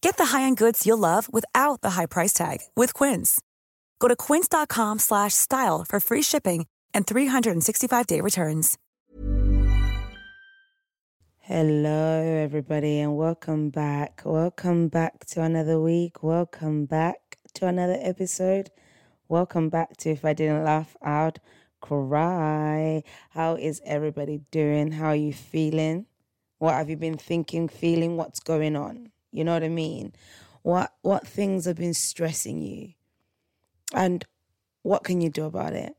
Get the high-end goods you'll love without the high price tag with Quince. Go to quince.com slash style for free shipping and 365-day returns. Hello, everybody, and welcome back. Welcome back to another week. Welcome back to another episode. Welcome back to If I Didn't Laugh Out, Cry. How is everybody doing? How are you feeling? What have you been thinking, feeling? What's going on? You know what I mean? What what things have been stressing you? And what can you do about it?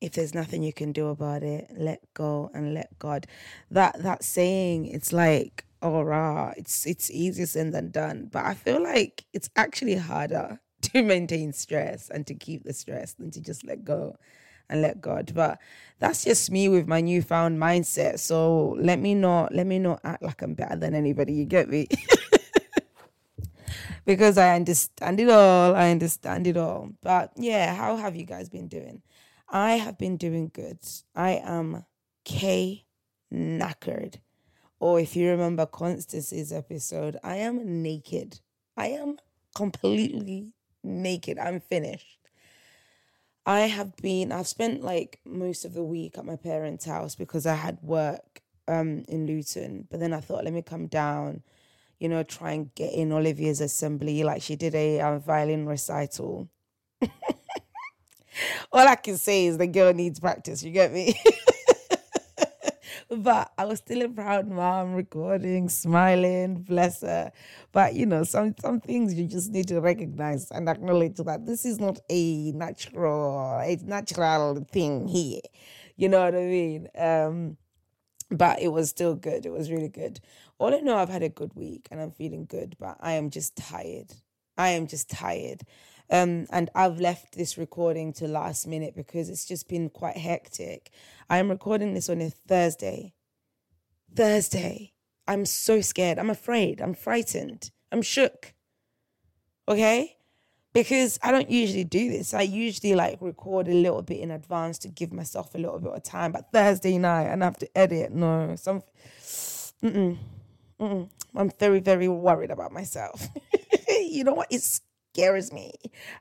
If there's nothing you can do about it, let go and let God. That that saying, it's like, rah, it's it's easier said than done. But I feel like it's actually harder to maintain stress and to keep the stress than to just let go and let God. But that's just me with my newfound mindset. So let me not let me not act like I'm better than anybody. You get me? because I understand it all. I understand it all. But yeah, how have you guys been doing? I have been doing good. I am K knackered. Or if you remember Constance's episode, I am naked. I am completely naked. I'm finished. I have been, I've spent like most of the week at my parents' house because I had work um, in Luton. But then I thought, let me come down you know, try and get in Olivia's assembly. Like she did a violin recital. All I can say is the girl needs practice. You get me? but I was still a proud mom, recording, smiling, bless her. But you know, some some things you just need to recognize and acknowledge that this is not a natural, a natural thing here. You know what I mean? Um, but it was still good. It was really good. All I know, I've had a good week and I'm feeling good, but I am just tired. I am just tired. Um, and I've left this recording to last minute because it's just been quite hectic. I am recording this on a Thursday. Thursday. I'm so scared. I'm afraid. I'm frightened. I'm shook. Okay? Because I don't usually do this. I usually like record a little bit in advance to give myself a little bit of time. But Thursday night and I have to edit. No, some. Mm-mm, mm-mm. I'm very, very worried about myself. you know what? It scares me.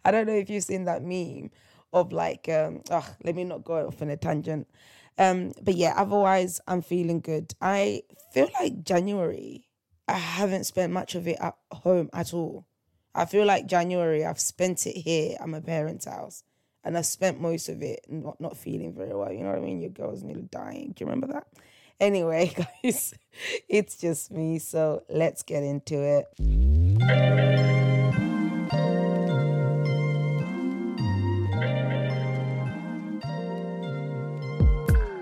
I don't know if you've seen that meme of like, um, oh, let me not go off on a tangent. Um, but yeah, otherwise, I'm feeling good. I feel like January, I haven't spent much of it at home at all. I feel like January, I've spent it here at my parents' house. And I spent most of it not, not feeling very well. You know what I mean? Your girl's nearly dying. Do you remember that? Anyway, guys, it's just me. So let's get into it.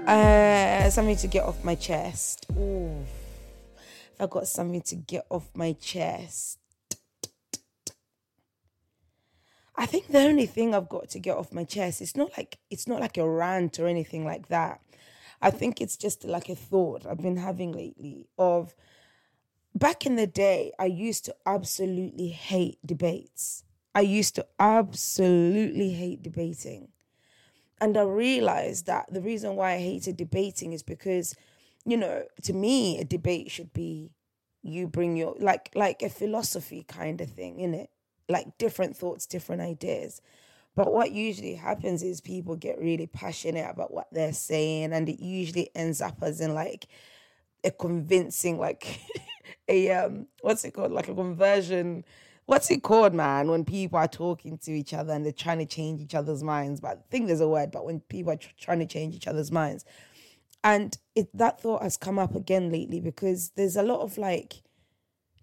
Uh, something to get off my chest. Ooh, if I got something to get off my chest. I think the only thing I've got to get off my chest, it's not like it's not like a rant or anything like that. I think it's just like a thought I've been having lately of back in the day, I used to absolutely hate debates. I used to absolutely hate debating. and I realized that the reason why I hated debating is because, you know, to me, a debate should be you bring your like like a philosophy kind of thing in it, like different thoughts, different ideas. But what usually happens is people get really passionate about what they're saying, and it usually ends up as in like a convincing, like a um, what's it called, like a conversion. What's it called, man? When people are talking to each other and they're trying to change each other's minds. But I think there's a word. But when people are tr- trying to change each other's minds, and it that thought has come up again lately because there's a lot of like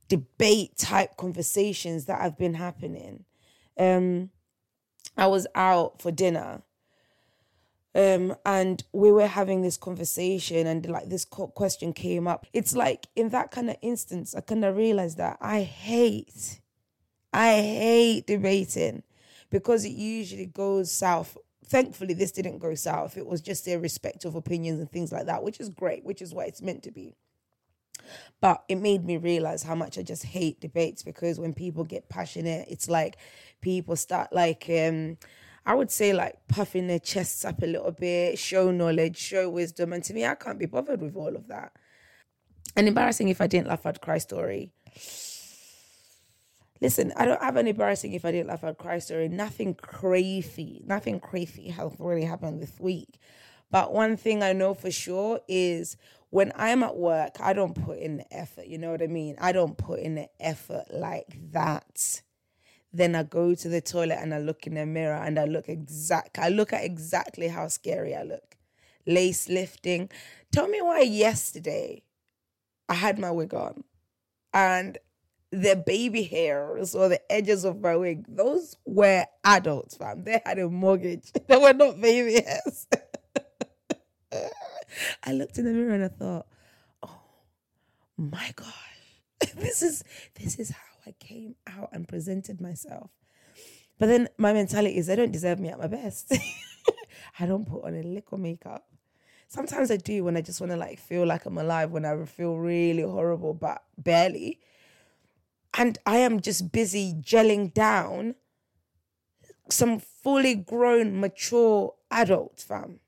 debate type conversations that have been happening. Um, I was out for dinner. Um, and we were having this conversation, and like this question came up. It's like in that kind of instance, I kind of realized that I hate, I hate debating because it usually goes south. Thankfully, this didn't go south. It was just their respective opinions and things like that, which is great, which is what it's meant to be. But it made me realize how much I just hate debates because when people get passionate, it's like people start like um I would say like puffing their chests up a little bit, show knowledge, show wisdom. And to me, I can't be bothered with all of that. And embarrassing if I didn't laugh at Cry story. Listen, I don't have an embarrassing if I didn't laugh at Cry story. Nothing crazy, nothing crazy has really happened this week. But one thing I know for sure is when I'm at work, I don't put in the effort. You know what I mean? I don't put in the effort like that. Then I go to the toilet and I look in the mirror and I look exact. I look at exactly how scary I look. Lace lifting. Tell me why yesterday I had my wig on and the baby hairs or the edges of my wig, those were adults, fam. They had a mortgage. They were not baby hairs. I looked in the mirror and I thought, oh my gosh, this is this is how I came out and presented myself. But then my mentality is they don't deserve me at my best. I don't put on a lick of makeup. Sometimes I do when I just want to like feel like I'm alive, when I feel really horrible, but barely. And I am just busy gelling down some fully grown, mature adult fam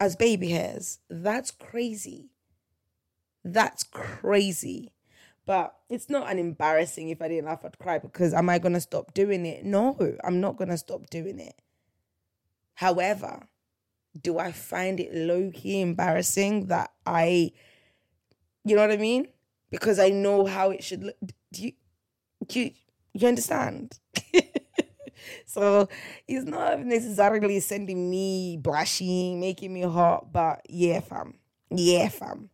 as baby hairs. That's crazy. That's crazy. But it's not an embarrassing if I didn't laugh at cry because am I gonna stop doing it? No, I'm not gonna stop doing it. However, do I find it low key embarrassing that I, you know what I mean? Because I know how it should look. Do you, do you, you understand? so it's not necessarily sending me blushing, making me hot, but yeah, fam. Yeah, fam.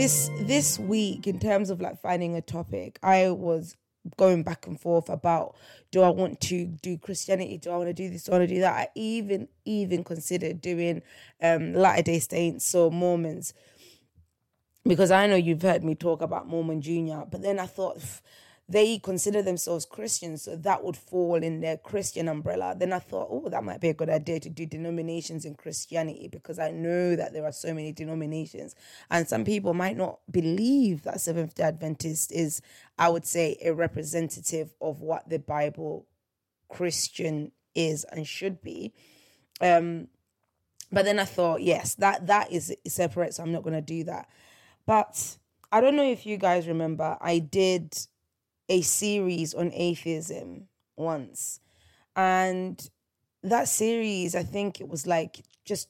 This this week, in terms of like finding a topic, I was going back and forth about do I want to do Christianity? Do I want to do this? Do I want to do that? I even even considered doing um Latter Day Saints or Mormons because I know you've heard me talk about Mormon Junior, but then I thought they consider themselves Christians, so that would fall in their Christian umbrella. Then I thought, oh, that might be a good idea to do denominations in Christianity because I know that there are so many denominations. And some people might not believe that Seventh day Adventist is, I would say, a representative of what the Bible Christian is and should be. Um, but then I thought, yes, that that is separate, so I'm not going to do that. But I don't know if you guys remember, I did a series on atheism once. And that series, I think it was like just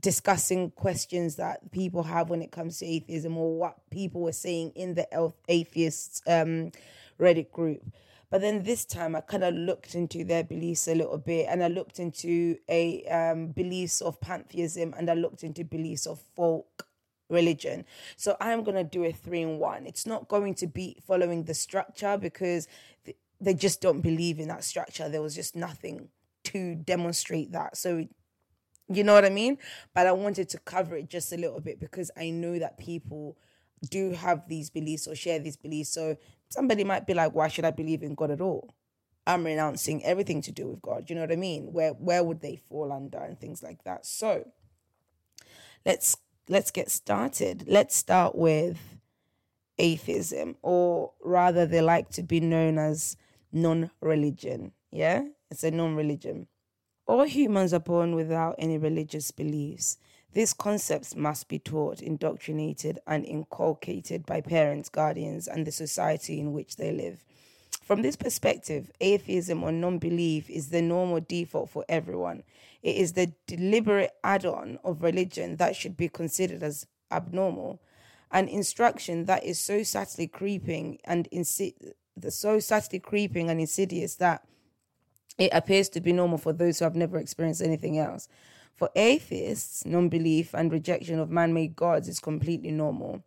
discussing questions that people have when it comes to atheism or what people were saying in the atheists um, Reddit group. But then this time I kind of looked into their beliefs a little bit and I looked into a um, beliefs of pantheism and I looked into beliefs of folk religion. So I'm going to do a three in one. It's not going to be following the structure because they just don't believe in that structure. There was just nothing to demonstrate that. So, you know what I mean? But I wanted to cover it just a little bit because I know that people do have these beliefs or share these beliefs. So somebody might be like, why should I believe in God at all? I'm renouncing everything to do with God. You know what I mean? Where where would they fall under and things like that? So let's let's get started. Let's start with atheism, or rather, they like to be known as non religion. Yeah. It's a non religion. All humans are born without any religious beliefs. These concepts must be taught, indoctrinated, and inculcated by parents, guardians, and the society in which they live. From this perspective, atheism or non belief is the normal default for everyone. It is the deliberate add on of religion that should be considered as abnormal. An instruction that is so subtly creeping and insi- so subtly creeping and insidious that it appears to be normal for those who have never experienced anything else. For atheists, non belief and rejection of man made gods is completely normal.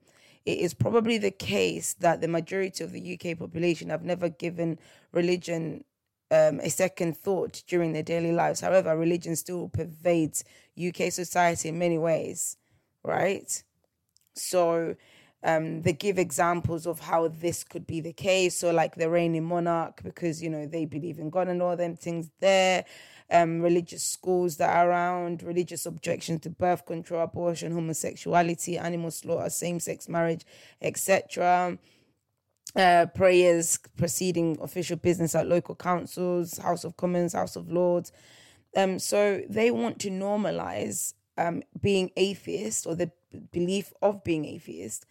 It is probably the case that the majority of the UK population have never given religion um, a second thought during their daily lives. However, religion still pervades UK society in many ways, right? So, um, they give examples of how this could be the case. So, like the reigning monarch, because you know they believe in God and all them things there. Um, religious schools that are around, religious objections to birth control, abortion, homosexuality, animal slaughter, same-sex marriage, etc. Uh, prayers preceding official business at local councils, House of Commons, House of Lords. Um, so they want to normalize um, being atheist or the belief of being atheist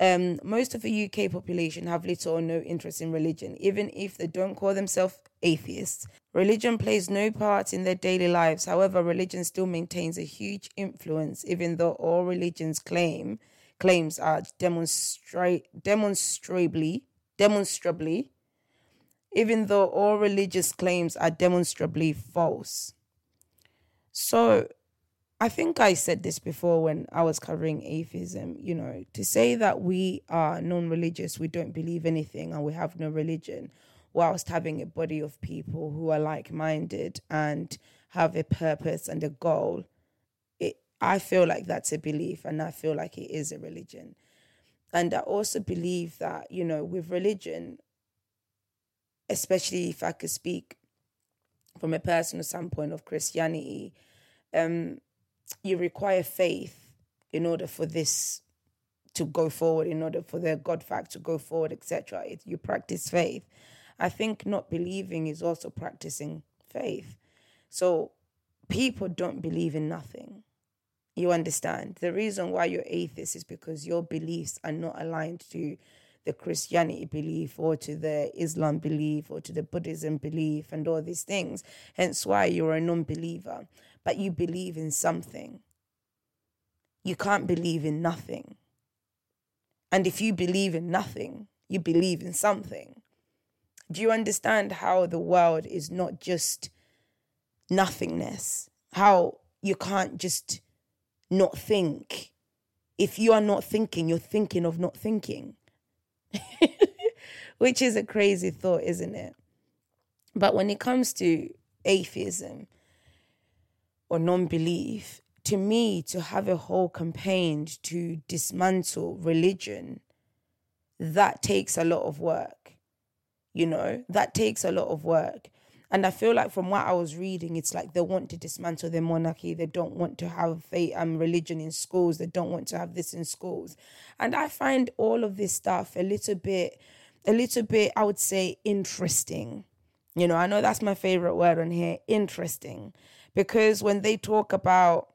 um, most of the UK population have little or no interest in religion, even if they don't call themselves atheists. Religion plays no part in their daily lives. However, religion still maintains a huge influence, even though all religions claim claims are demonstra- demonstrably demonstrably even though all religious claims are demonstrably false. So I think I said this before when I was covering atheism, you know, to say that we are non religious, we don't believe anything, and we have no religion, whilst having a body of people who are like minded and have a purpose and a goal, I feel like that's a belief, and I feel like it is a religion. And I also believe that, you know, with religion, especially if I could speak from a personal standpoint of Christianity, um, you require faith in order for this to go forward, in order for the God fact to go forward, etc. You practice faith. I think not believing is also practicing faith. So people don't believe in nothing. You understand? The reason why you're atheist is because your beliefs are not aligned to the Christianity belief or to the Islam belief or to the Buddhism belief and all these things. Hence why you're a non believer but you believe in something. You can't believe in nothing. And if you believe in nothing, you believe in something. Do you understand how the world is not just nothingness? How you can't just not think. If you are not thinking, you're thinking of not thinking. Which is a crazy thought, isn't it? But when it comes to atheism, or non belief, to me, to have a whole campaign to dismantle religion, that takes a lot of work. You know, that takes a lot of work. And I feel like from what I was reading, it's like they want to dismantle the monarchy. They don't want to have faith, um, religion in schools. They don't want to have this in schools. And I find all of this stuff a little bit, a little bit, I would say, interesting. You know, I know that's my favorite word on here, interesting because when they talk about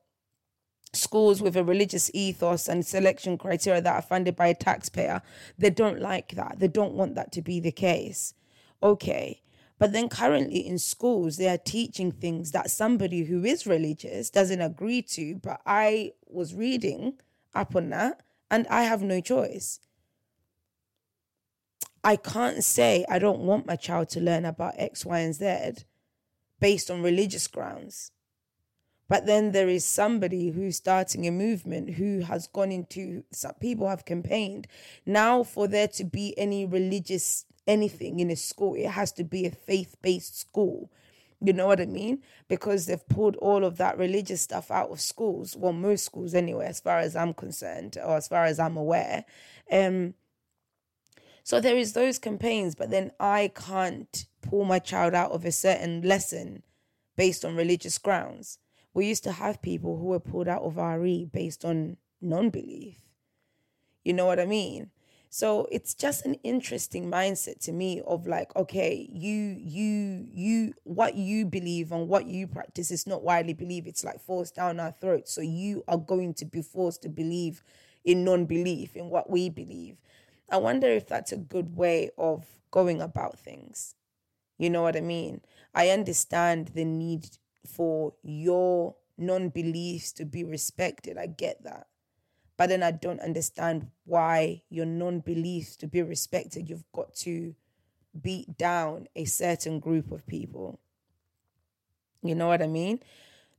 schools with a religious ethos and selection criteria that are funded by a taxpayer, they don't like that. They don't want that to be the case. Okay. But then currently in schools, they are teaching things that somebody who is religious doesn't agree to. But I was reading up on that and I have no choice. I can't say I don't want my child to learn about X, Y, and Z based on religious grounds. But then there is somebody who's starting a movement who has gone into, some people have campaigned. Now, for there to be any religious anything in a school, it has to be a faith based school. You know what I mean? Because they've pulled all of that religious stuff out of schools. Well, most schools anyway, as far as I'm concerned, or as far as I'm aware. Um, so there is those campaigns, but then I can't pull my child out of a certain lesson based on religious grounds. We used to have people who were pulled out of RE based on non belief. You know what I mean? So it's just an interesting mindset to me of like, okay, you, you, you, what you believe and what you practice is not widely believed. It's like forced down our throats. So you are going to be forced to believe in non belief, in what we believe. I wonder if that's a good way of going about things. You know what I mean? I understand the need for your non beliefs to be respected. I get that. But then I don't understand why your non beliefs to be respected, you've got to beat down a certain group of people. You know what I mean?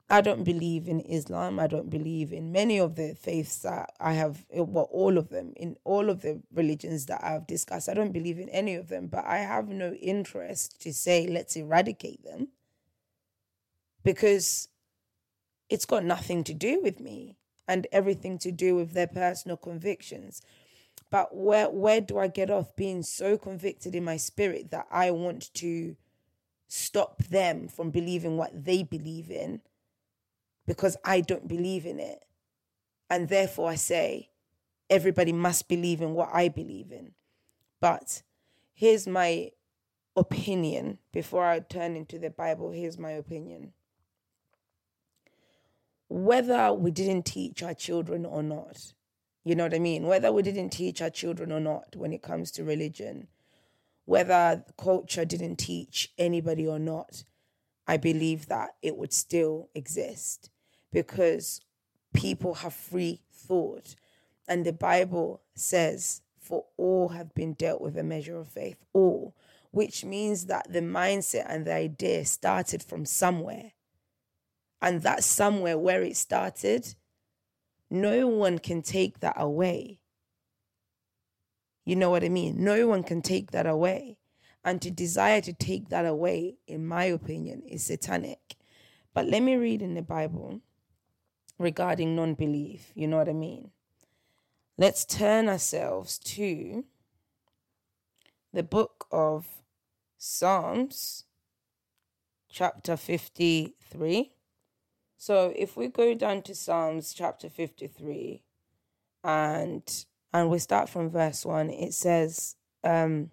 I don't believe in Islam. I don't believe in many of the faiths that I have, eh, well, all of them, in all of the religions that I've discussed. I don't believe in any of them, but I have no interest to say, let's eradicate them because it's got nothing to do with me and everything to do with their personal convictions. But where where do I get off being so convicted in my spirit that I want to stop them from believing what they believe in because I don't believe in it. And therefore I say everybody must believe in what I believe in. But here's my opinion before I turn into the Bible. Here's my opinion whether we didn't teach our children or not, you know what I mean? Whether we didn't teach our children or not when it comes to religion, whether culture didn't teach anybody or not, I believe that it would still exist because people have free thought. And the Bible says, for all have been dealt with a measure of faith, all, which means that the mindset and the idea started from somewhere and that's somewhere where it started, no one can take that away. You know what I mean? No one can take that away. And to desire to take that away, in my opinion, is satanic. But let me read in the Bible regarding non belief. You know what I mean? Let's turn ourselves to the book of Psalms, chapter 53. So if we go down to Psalms chapter 53 and and we start from verse 1, it says, um,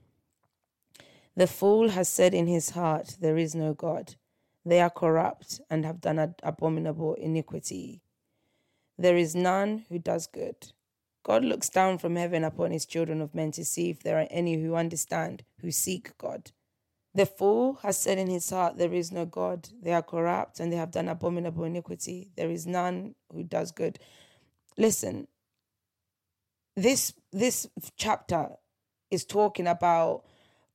The fool has said in his heart, There is no God. They are corrupt and have done an abominable iniquity. There is none who does good. God looks down from heaven upon his children of men to see if there are any who understand, who seek God. The fool has said in his heart, There is no God. They are corrupt and they have done abominable iniquity. There is none who does good. Listen, this this chapter is talking about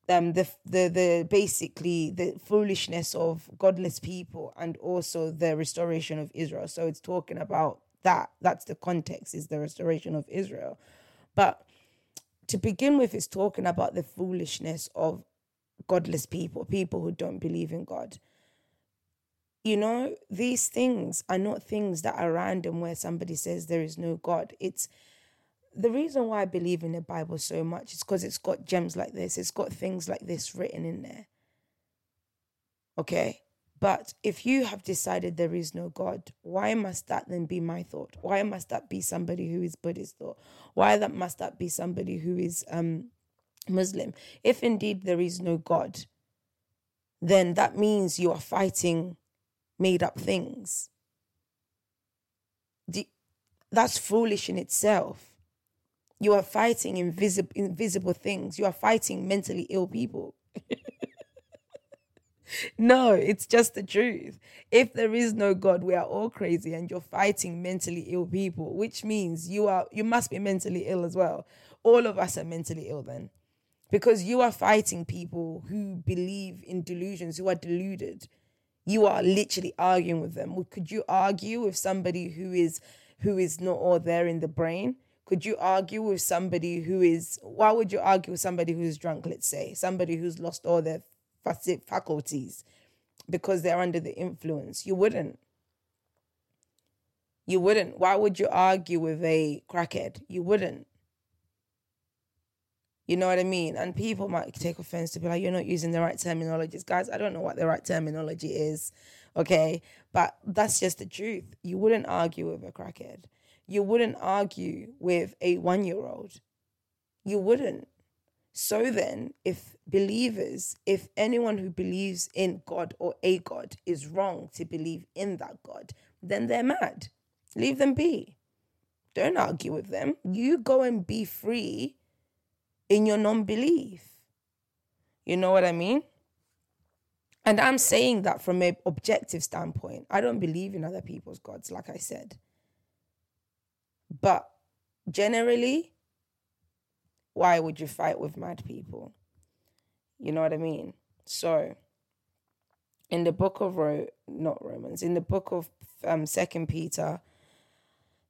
um the the the basically the foolishness of godless people and also the restoration of Israel. So it's talking about that. That's the context, is the restoration of Israel. But to begin with, it's talking about the foolishness of godless people, people who don't believe in God. You know, these things are not things that are random where somebody says there is no God. It's the reason why I believe in the Bible so much is because it's got gems like this, it's got things like this written in there. Okay. But if you have decided there is no God, why must that then be my thought? Why must that be somebody who is Buddhist thought? Why that must that be somebody who is um Muslim, if indeed there is no God, then that means you are fighting made up things. The, that's foolish in itself. You are fighting invisible invisible things. You are fighting mentally ill people. no, it's just the truth. If there is no God, we are all crazy and you're fighting mentally ill people, which means you are you must be mentally ill as well. All of us are mentally ill then because you are fighting people who believe in delusions, who are deluded. You are literally arguing with them. Could you argue with somebody who is who is not all there in the brain? Could you argue with somebody who is? Why would you argue with somebody who's drunk? Let's say somebody who's lost all their faculties because they're under the influence. You wouldn't. You wouldn't. Why would you argue with a crackhead? You wouldn't. You know what I mean? And people might take offense to be like, you're not using the right terminologies. Guys, I don't know what the right terminology is. Okay. But that's just the truth. You wouldn't argue with a crackhead. You wouldn't argue with a one year old. You wouldn't. So then, if believers, if anyone who believes in God or a God is wrong to believe in that God, then they're mad. Leave them be. Don't argue with them. You go and be free in your non belief. You know what I mean? And I'm saying that from an objective standpoint. I don't believe in other people's gods, like I said. But generally, why would you fight with mad people? You know what I mean? So, in the book of Ro- not Romans, in the book of um Second Peter,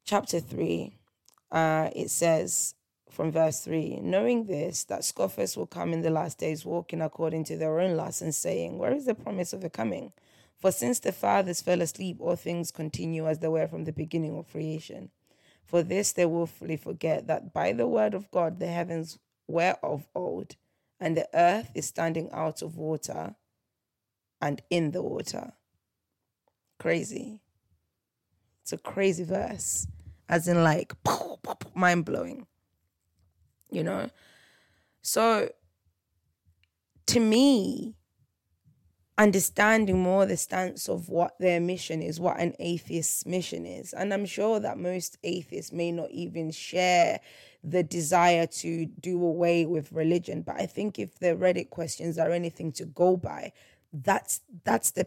chapter three, uh, it says from verse three, knowing this that scoffers will come in the last days, walking according to their own lusts, and saying, "Where is the promise of the coming?" For since the fathers fell asleep, all things continue as they were from the beginning of creation. For this they willfully forget that by the word of God the heavens were of old, and the earth is standing out of water and in the water. Crazy. It's a crazy verse, as in, like, mind blowing. You know? So, to me, understanding more the stance of what their mission is, what an atheist's mission is. And I'm sure that most atheists may not even share the desire to do away with religion. But I think if the Reddit questions are anything to go by, that's that's the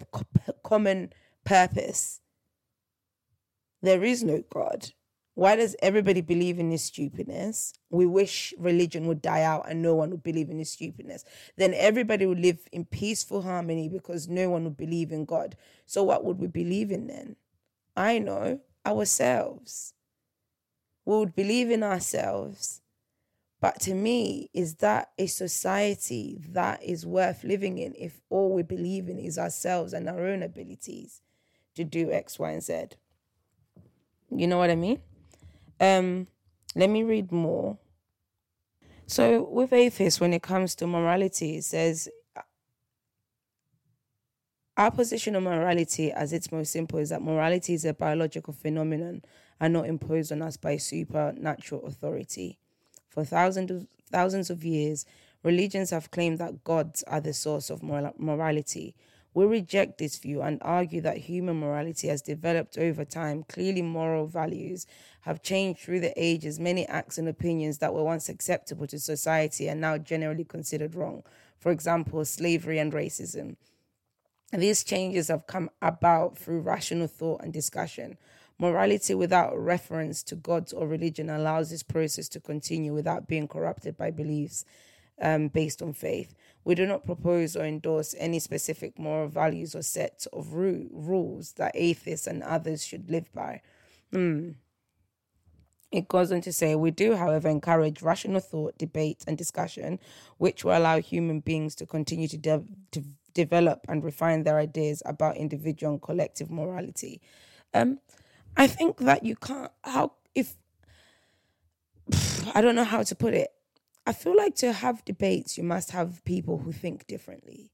common purpose. There is no God. Why does everybody believe in this stupidness? We wish religion would die out and no one would believe in this stupidness. Then everybody would live in peaceful harmony because no one would believe in God. So, what would we believe in then? I know ourselves. We would believe in ourselves. But to me, is that a society that is worth living in if all we believe in is ourselves and our own abilities to do X, Y, and Z? You know what I mean? Um, let me read more. So, with atheists, when it comes to morality, it says our position on morality, as its most simple, is that morality is a biological phenomenon and not imposed on us by supernatural authority. For thousands of, thousands of years, religions have claimed that gods are the source of morality, we reject this view and argue that human morality has developed over time. Clearly, moral values have changed through the ages. Many acts and opinions that were once acceptable to society are now generally considered wrong. For example, slavery and racism. These changes have come about through rational thought and discussion. Morality without reference to God or religion allows this process to continue without being corrupted by beliefs um, based on faith. We do not propose or endorse any specific moral values or set of ru- rules that atheists and others should live by. Mm. It goes on to say, we do, however, encourage rational thought, debate, and discussion, which will allow human beings to continue to, de- to develop and refine their ideas about individual and collective morality. Um, I think that you can't, how, if, I don't know how to put it. I feel like to have debates, you must have people who think differently,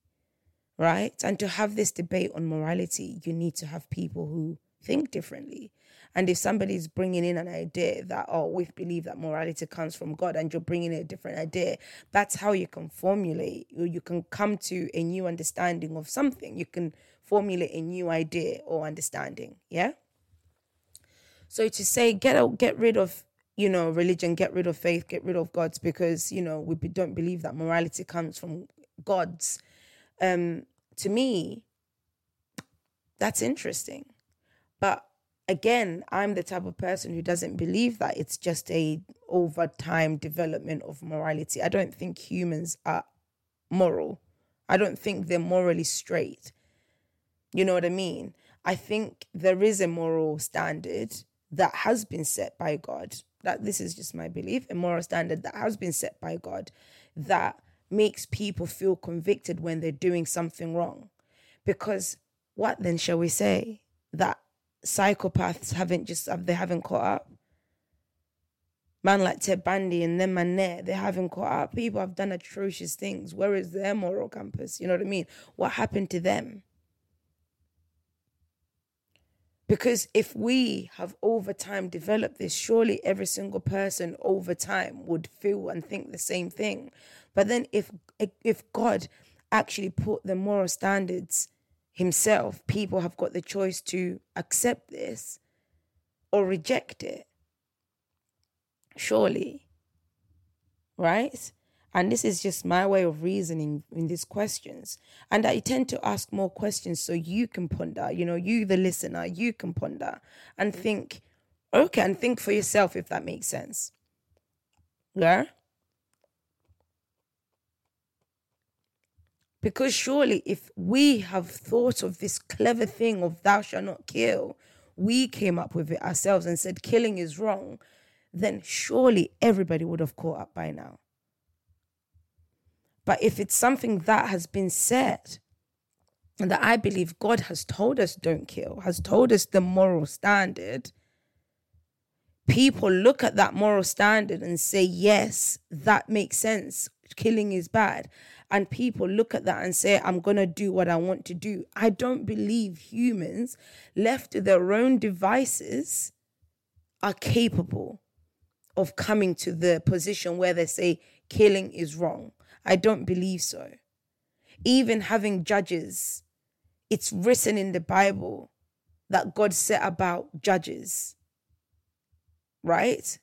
right? And to have this debate on morality, you need to have people who think differently. And if somebody's bringing in an idea that, oh, we believe that morality comes from God and you're bringing in a different idea, that's how you can formulate, or you can come to a new understanding of something. You can formulate a new idea or understanding. Yeah. So to say, get, out, get rid of you know, religion, get rid of faith, get rid of gods because, you know, we don't believe that morality comes from gods. Um, to me, that's interesting. But again, I'm the type of person who doesn't believe that it's just a over time development of morality. I don't think humans are moral. I don't think they're morally straight. You know what I mean? I think there is a moral standard that has been set by God that this is just my belief, a moral standard that has been set by God that makes people feel convicted when they're doing something wrong. Because what then shall we say? That psychopaths haven't just they haven't caught up. Man like Ted Bundy and them man there, they haven't caught up. People have done atrocious things. Where is their moral compass? You know what I mean? What happened to them? Because if we have over time developed this, surely every single person over time would feel and think the same thing. But then if if God actually put the moral standards himself, people have got the choice to accept this or reject it. Surely. Right? And this is just my way of reasoning in these questions. And I tend to ask more questions so you can ponder, you know, you, the listener, you can ponder and think, okay, and think for yourself if that makes sense. Yeah? Because surely, if we have thought of this clever thing of thou shalt not kill, we came up with it ourselves and said killing is wrong, then surely everybody would have caught up by now. But if it's something that has been said, and that I believe God has told us don't kill, has told us the moral standard, people look at that moral standard and say, yes, that makes sense. Killing is bad. And people look at that and say, I'm going to do what I want to do. I don't believe humans, left to their own devices, are capable of coming to the position where they say killing is wrong. I don't believe so. Even having judges, it's written in the Bible that God set about judges, right?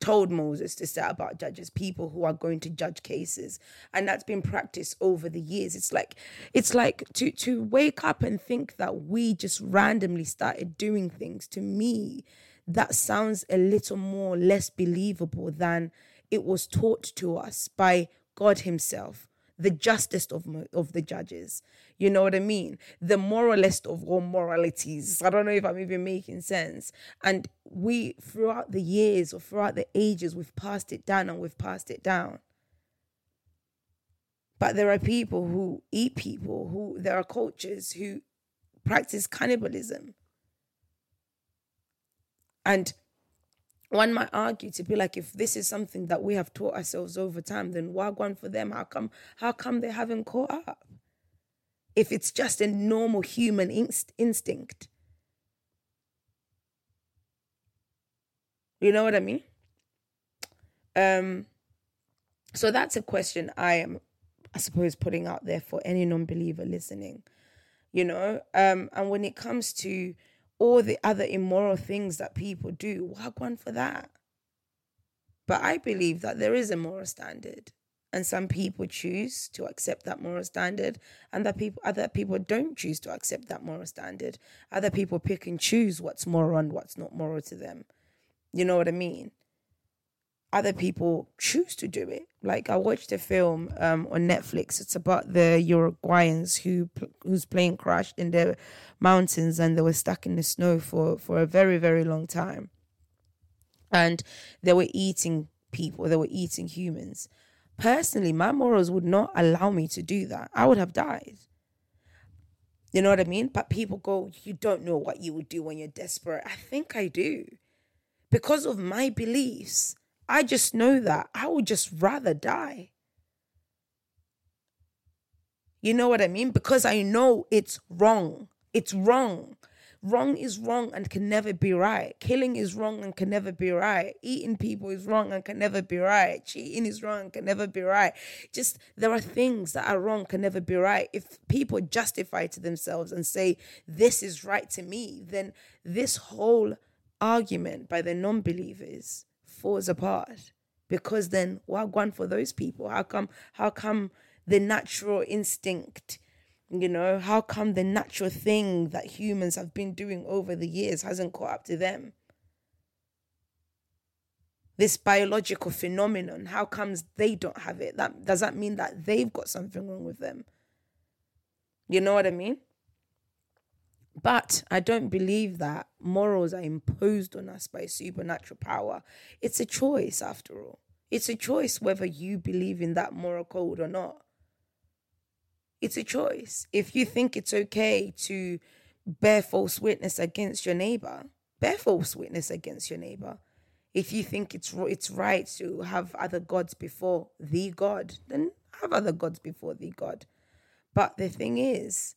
Told Moses to set about judges, people who are going to judge cases. And that's been practiced over the years. It's like it's like to to wake up and think that we just randomly started doing things to me that sounds a little more less believable than it was taught to us by God Himself, the justest of, of the judges. You know what I mean? The moralist of all moralities. I don't know if I'm even making sense. And we, throughout the years or throughout the ages, we've passed it down and we've passed it down. But there are people who eat people, who there are cultures who practice cannibalism. And one might argue to be like if this is something that we have taught ourselves over time then wagwan for them? How come how come they haven't caught up? If it's just a normal human inst- instinct. You know what i mean? Um so that's a question i am i suppose putting out there for any non-believer listening you know? Um and when it comes to all the other immoral things that people do. one for that. But I believe that there is a moral standard. And some people choose to accept that moral standard, and that people other people don't choose to accept that moral standard. Other people pick and choose what's moral and what's not moral to them. You know what I mean? other people choose to do it. Like I watched a film um, on Netflix. It's about the Uruguayans who whose plane crashed in the mountains and they were stuck in the snow for for a very very long time. And they were eating people. They were eating humans. Personally, my morals would not allow me to do that. I would have died. You know what I mean? But people go, you don't know what you would do when you're desperate. I think I do. Because of my beliefs I just know that I would just rather die. You know what I mean? Because I know it's wrong. It's wrong. Wrong is wrong and can never be right. Killing is wrong and can never be right. Eating people is wrong and can never be right. Cheating is wrong and can never be right. Just there are things that are wrong can never be right. If people justify to themselves and say this is right to me, then this whole argument by the non-believers falls apart because then what gone for those people? How come how come the natural instinct you know how come the natural thing that humans have been doing over the years hasn't caught up to them? This biological phenomenon how comes they don't have it? That does that mean that they've got something wrong with them? You know what i mean but I don't believe that morals are imposed on us by supernatural power. It's a choice, after all. It's a choice whether you believe in that moral code or not. It's a choice. If you think it's okay to bear false witness against your neighbor, bear false witness against your neighbor. If you think it's it's right to have other gods before the God, then have other gods before the God. But the thing is,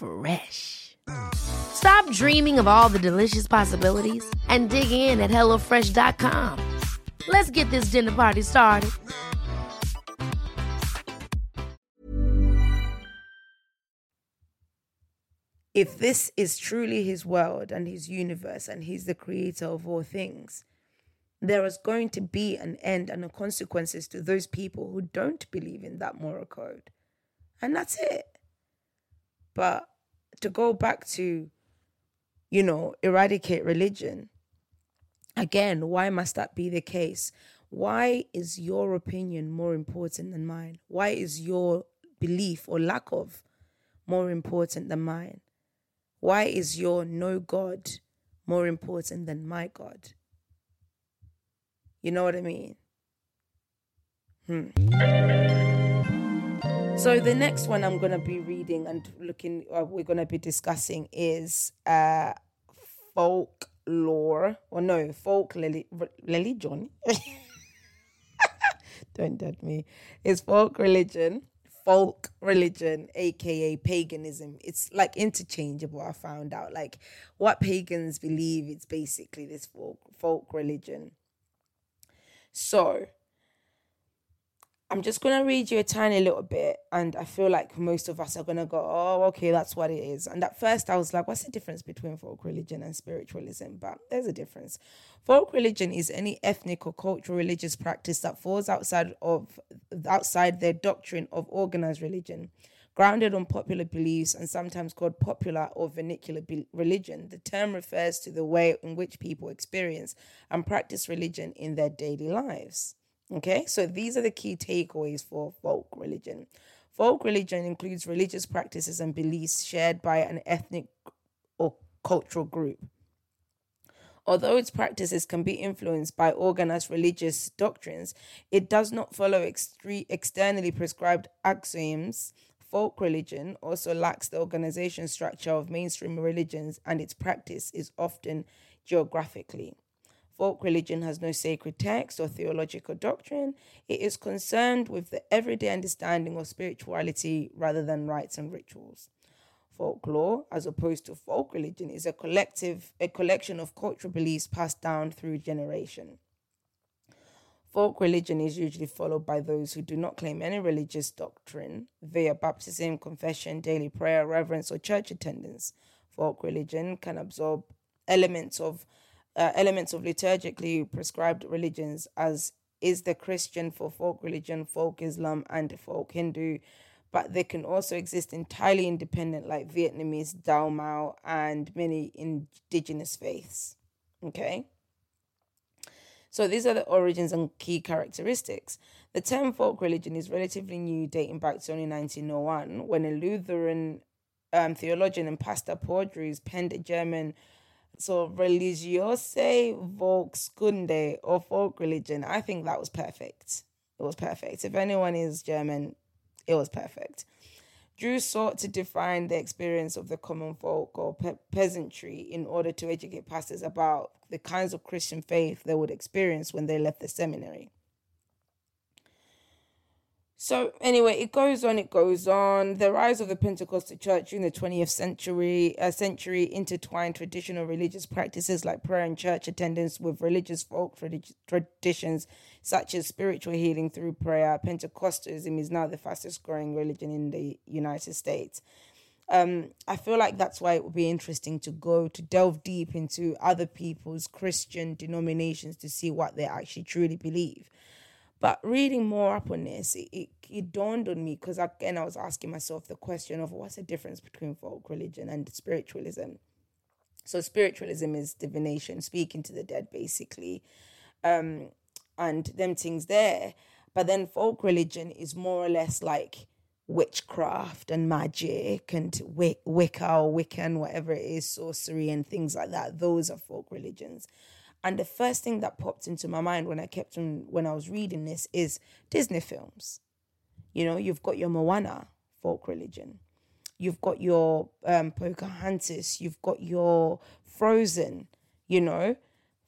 Fresh. Stop dreaming of all the delicious possibilities and dig in at HelloFresh.com. Let's get this dinner party started. If this is truly his world and his universe and he's the creator of all things, there is going to be an end and the consequences to those people who don't believe in that moral code. And that's it. But to go back to, you know, eradicate religion, again, why must that be the case? Why is your opinion more important than mine? Why is your belief or lack of more important than mine? Why is your no God more important than my God? You know what I mean? Hmm. So the next one I'm going to be reading and looking, uh, we're going to be discussing is uh, folklore, or no, folk religion. Don't doubt me. It's folk religion, folk religion, aka paganism. It's like interchangeable. I found out like what pagans believe. It's basically this folk folk religion. So I'm just going to read you a tiny little bit, and I feel like most of us are going to go, oh, okay, that's what it is. And at first, I was like, what's the difference between folk religion and spiritualism? But there's a difference. Folk religion is any ethnic or cultural religious practice that falls outside of outside their doctrine of organized religion. Grounded on popular beliefs and sometimes called popular or vernacular be- religion, the term refers to the way in which people experience and practice religion in their daily lives. Okay, so these are the key takeaways for folk religion. Folk religion includes religious practices and beliefs shared by an ethnic or cultural group. Although its practices can be influenced by organized religious doctrines, it does not follow extre- externally prescribed axioms. Folk religion also lacks the organization structure of mainstream religions, and its practice is often geographically. Folk religion has no sacred text or theological doctrine. It is concerned with the everyday understanding of spirituality rather than rites and rituals. Folklore, as opposed to folk religion, is a collective, a collection of cultural beliefs passed down through generation. Folk religion is usually followed by those who do not claim any religious doctrine via baptism, confession, daily prayer, reverence, or church attendance. Folk religion can absorb elements of uh, elements of liturgically prescribed religions, as is the Christian for folk religion, folk Islam, and folk Hindu. But they can also exist entirely independent, like Vietnamese Dao Mau and many indigenous faiths. Okay. So these are the origins and key characteristics. The term folk religion is relatively new, dating back to only 1901, when a Lutheran um, theologian and pastor Paul Drews penned a German so religiose Volkskunde or folk religion. I think that was perfect. It was perfect. If anyone is German, it was perfect. Drew sought to define the experience of the common folk or pe- peasantry in order to educate pastors about the kinds of Christian faith they would experience when they left the seminary. So anyway, it goes on, it goes on. The rise of the Pentecostal church in the 20th century uh, century intertwined traditional religious practices like prayer and church attendance with religious folk tradi- traditions such as spiritual healing through prayer. Pentecostalism is now the fastest growing religion in the United States. um, I feel like that's why it would be interesting to go to delve deep into other people's Christian denominations to see what they actually truly believe. But reading more up on this, it, it, it dawned on me because again, I was asking myself the question of what's the difference between folk religion and spiritualism. So, spiritualism is divination, speaking to the dead, basically, um, and them things there. But then folk religion is more or less like witchcraft and magic and Wicca or Wiccan, whatever it is, sorcery and things like that. Those are folk religions. And the first thing that popped into my mind when I kept on when I was reading this is Disney films. You know, you've got your Moana folk religion, you've got your um, Pocahontas, you've got your Frozen. You know,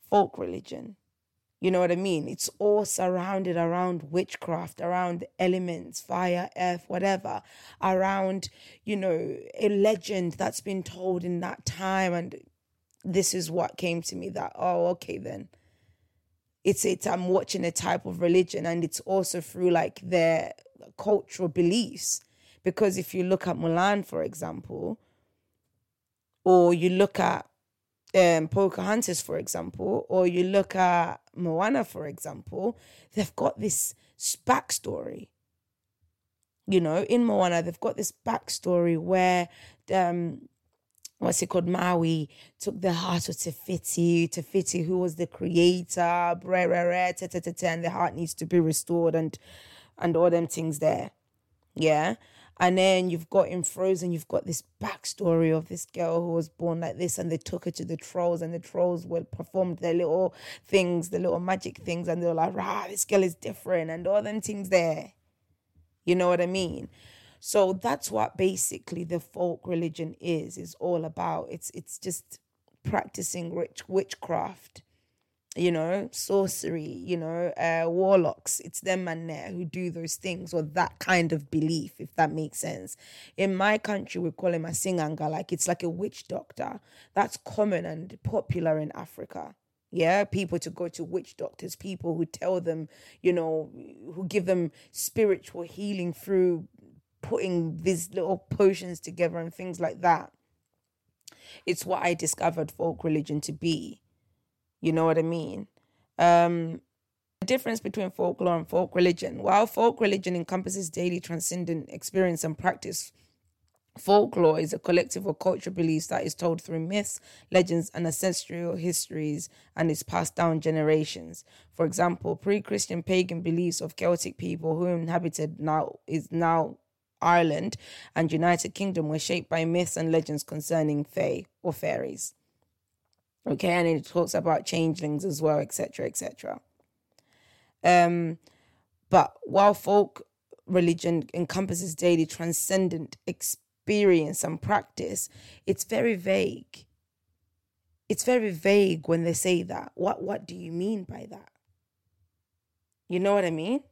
folk religion. You know what I mean? It's all surrounded around witchcraft, around elements, fire, earth, whatever, around, you know, a legend that's been told in that time. And this is what came to me that, oh, okay, then. It's it. I'm watching a type of religion, and it's also through like their cultural beliefs. Because if you look at Mulan, for example, or you look at um, Pocahontas, for example, or you look at Moana, for example, they've got this backstory. You know, in Moana, they've got this backstory where um, what's it called? Maui took the heart of Te Fiti, Tefiti, who was the creator, blah, blah, blah, ta, ta, ta, ta, and the heart needs to be restored and and all them things there. Yeah. And then you've got in Frozen, you've got this backstory of this girl who was born like this, and they took her to the trolls, and the trolls were performed their little things, the little magic things, and they were like, "Rah, this girl is different," and all them things there. You know what I mean? So that's what basically the folk religion is, is all about. It's it's just practicing witch witchcraft you know, sorcery, you know, uh, warlocks. It's them and there who do those things or that kind of belief, if that makes sense. In my country, we call him a singanga, like it's like a witch doctor. That's common and popular in Africa. Yeah, people to go to witch doctors, people who tell them, you know, who give them spiritual healing through putting these little potions together and things like that. It's what I discovered folk religion to be you know what I mean? Um, the difference between folklore and folk religion. While folk religion encompasses daily transcendent experience and practice, folklore is a collective of cultural beliefs that is told through myths, legends, and ancestral histories and is passed down generations. For example, pre-Christian pagan beliefs of Celtic people who inhabited now is now Ireland and United Kingdom were shaped by myths and legends concerning fae or fairies. Okay, and it talks about changelings as well, etc., etc. Um, but while folk religion encompasses daily transcendent experience and practice, it's very vague. It's very vague when they say that. What what do you mean by that? You know what I mean?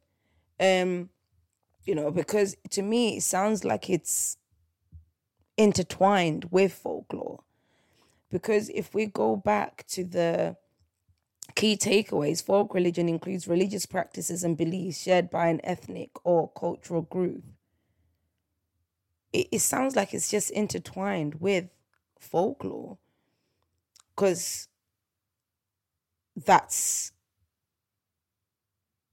Um, you know, because to me it sounds like it's intertwined with folklore because if we go back to the key takeaways, folk religion includes religious practices and beliefs shared by an ethnic or cultural group. It, it sounds like it's just intertwined with folklore because that's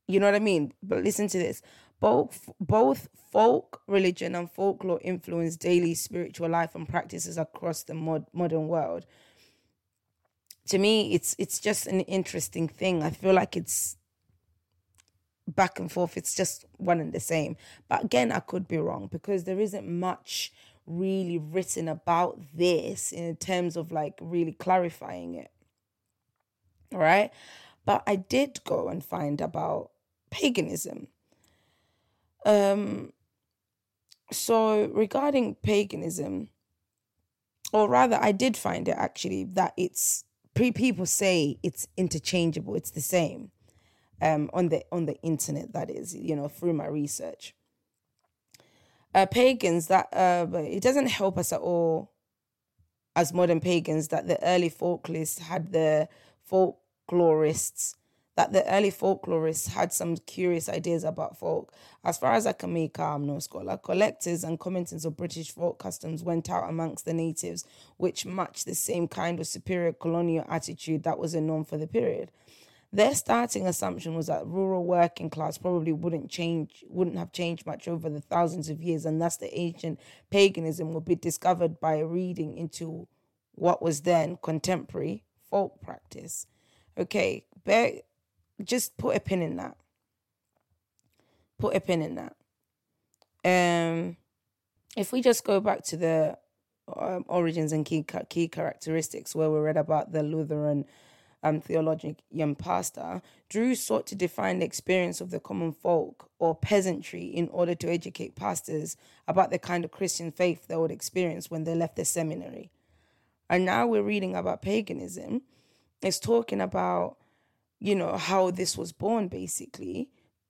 you know what I mean? But listen to this. Both both folk religion and folklore influence daily spiritual life and practices across the mod, modern world. To me, it's it's just an interesting thing. I feel like it's back and forth. It's just one and the same. But again, I could be wrong because there isn't much really written about this in terms of like really clarifying it. All right. But I did go and find about paganism. Um, so regarding paganism, or rather, I did find it actually that it's people say it's interchangeable. It's the same um, on the on the internet. That is, you know, through my research. Uh, pagans that uh, it doesn't help us at all as modern pagans that the early folklorists had the folklorists that the early folklorists had some curious ideas about folk. As far as I can make out, I'm no scholar. Collectors and commenters of British folk customs went out amongst the natives, which matched the same kind of superior colonial attitude that was a norm for the period. Their starting assumption was that rural working class probably wouldn't change, wouldn't have changed much over the thousands of years, and thus the ancient paganism would be discovered by reading into what was then contemporary folk practice. Okay, bear, just put a pin in that. Put a pin in that. Um, if we just go back to the um, origins and key key characteristics, where we read about the Lutheran um, theologian pastor, Drew sought to define the experience of the common folk or peasantry in order to educate pastors about the kind of Christian faith they would experience when they left the seminary. And now we're reading about paganism. It's talking about you know how this was born basically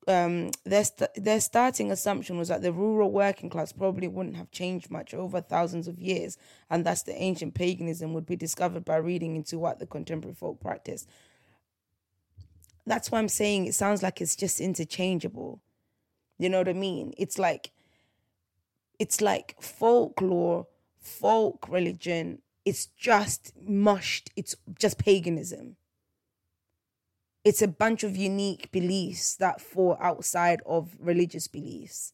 um, their st- their starting assumption was that the rural working class probably wouldn't have changed much over thousands of years, and thus the ancient paganism would be discovered by reading into what the contemporary folk practice. That's why I'm saying it sounds like it's just interchangeable. You know what I mean? It's like it's like folklore, folk religion. It's just mushed. It's just paganism it's a bunch of unique beliefs that fall outside of religious beliefs.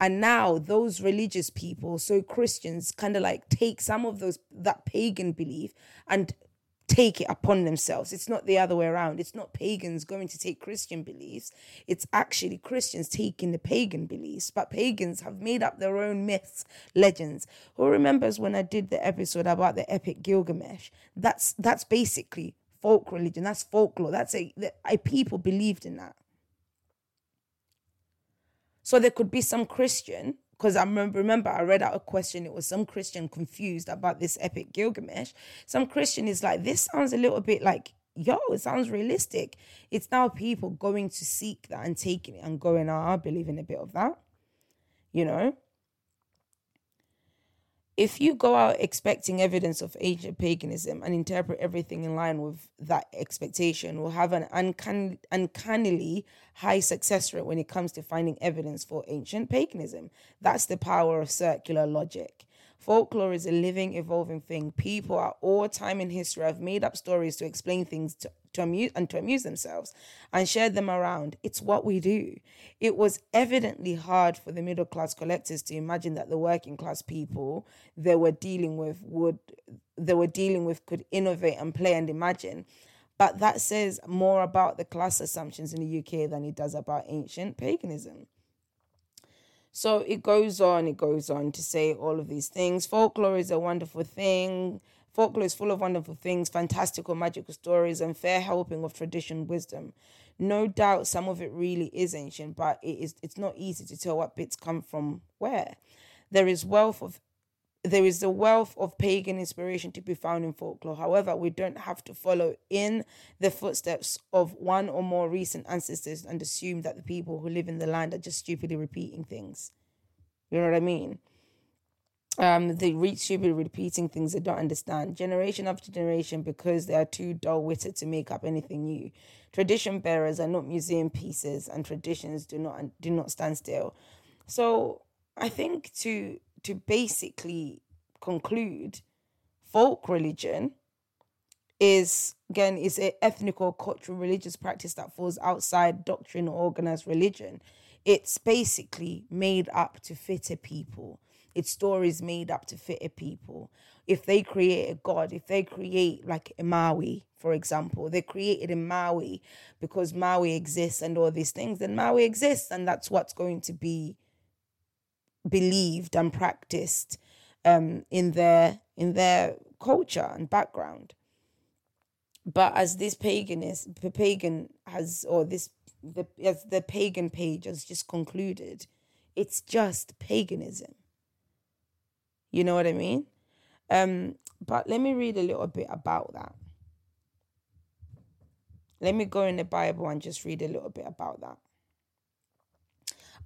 And now those religious people, so Christians, kind of like take some of those that pagan belief and take it upon themselves. It's not the other way around. It's not pagans going to take Christian beliefs. It's actually Christians taking the pagan beliefs. But pagans have made up their own myths, legends. Who remembers when I did the episode about the epic Gilgamesh? That's that's basically folk religion. That's folklore. That's a, a people believed in that. So there could be some Christian, because I remember, remember I read out a question. It was some Christian confused about this epic Gilgamesh. Some Christian is like, this sounds a little bit like, yo, it sounds realistic. It's now people going to seek that and taking it and going, oh, I believe in a bit of that. You know? If you go out expecting evidence of ancient paganism and interpret everything in line with that expectation, we'll have an uncannily high success rate when it comes to finding evidence for ancient paganism. That's the power of circular logic. Folklore is a living, evolving thing. People at all time in history have made up stories to explain things to, to amuse and to amuse themselves and shared them around. It's what we do. It was evidently hard for the middle class collectors to imagine that the working class people they were dealing with would they were dealing with could innovate and play and imagine. But that says more about the class assumptions in the UK than it does about ancient paganism. So it goes on, it goes on to say all of these things. Folklore is a wonderful thing. Folklore is full of wonderful things, fantastical, magical stories, and fair helping of tradition wisdom. No doubt some of it really is ancient, but it is it's not easy to tell what bits come from where. There is wealth of there is a wealth of pagan inspiration to be found in folklore. However, we don't have to follow in the footsteps of one or more recent ancestors and assume that the people who live in the land are just stupidly repeating things. You know what I mean? Um, they reach stupidly repeating things they don't understand, generation after generation, because they are too dull witted to make up anything new. Tradition bearers are not museum pieces, and traditions do not do not stand still. So I think to to basically conclude, folk religion is again is a ethnic or cultural religious practice that falls outside doctrine or organized religion. It's basically made up to fit a people. It's stories made up to fit a people. If they create a god, if they create like a Maui, for example, they created a Maui because Maui exists and all these things, then Maui exists, and that's what's going to be believed and practiced um, in their in their culture and background. But as this paganism, the pagan has or this the as the pagan page has just concluded, it's just paganism. You know what I mean? Um, but let me read a little bit about that. Let me go in the Bible and just read a little bit about that.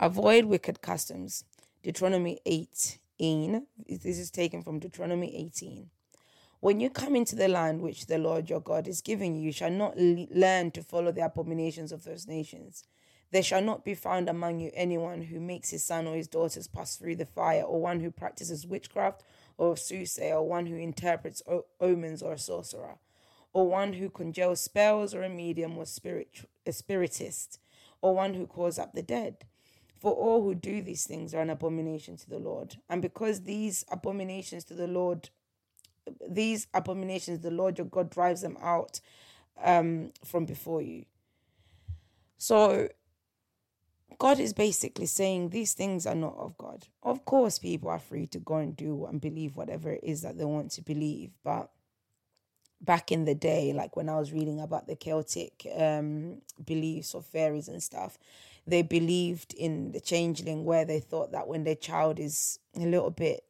Avoid wicked customs. Deuteronomy 18. This is taken from Deuteronomy 18. When you come into the land which the Lord your God is giving you, you shall not le- learn to follow the abominations of those nations. There shall not be found among you anyone who makes his son or his daughters pass through the fire, or one who practices witchcraft, or soothsayer, or one who interprets omens, or a sorcerer, or one who conjures spells, or a medium, or spirit, a spiritist, or one who calls up the dead. For all who do these things are an abomination to the Lord. And because these abominations to the Lord these abominations, the Lord your God drives them out um, from before you. So, God is basically saying these things are not of God. Of course, people are free to go and do and believe whatever it is that they want to believe. But back in the day, like when I was reading about the Celtic um, beliefs of fairies and stuff, they believed in the changeling, where they thought that when their child is a little bit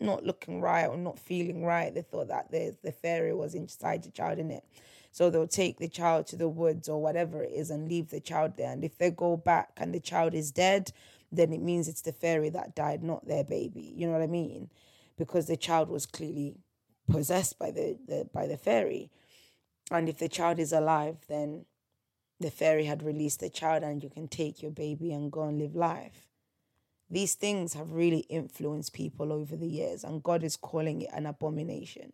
not looking right or not feeling right. They thought that the, the fairy was inside the child in it. So they'll take the child to the woods or whatever it is and leave the child there. And if they go back and the child is dead, then it means it's the fairy that died, not their baby. You know what I mean? Because the child was clearly possessed by the, the by the fairy. And if the child is alive, then the fairy had released the child and you can take your baby and go and live life. These things have really influenced people over the years, and God is calling it an abomination.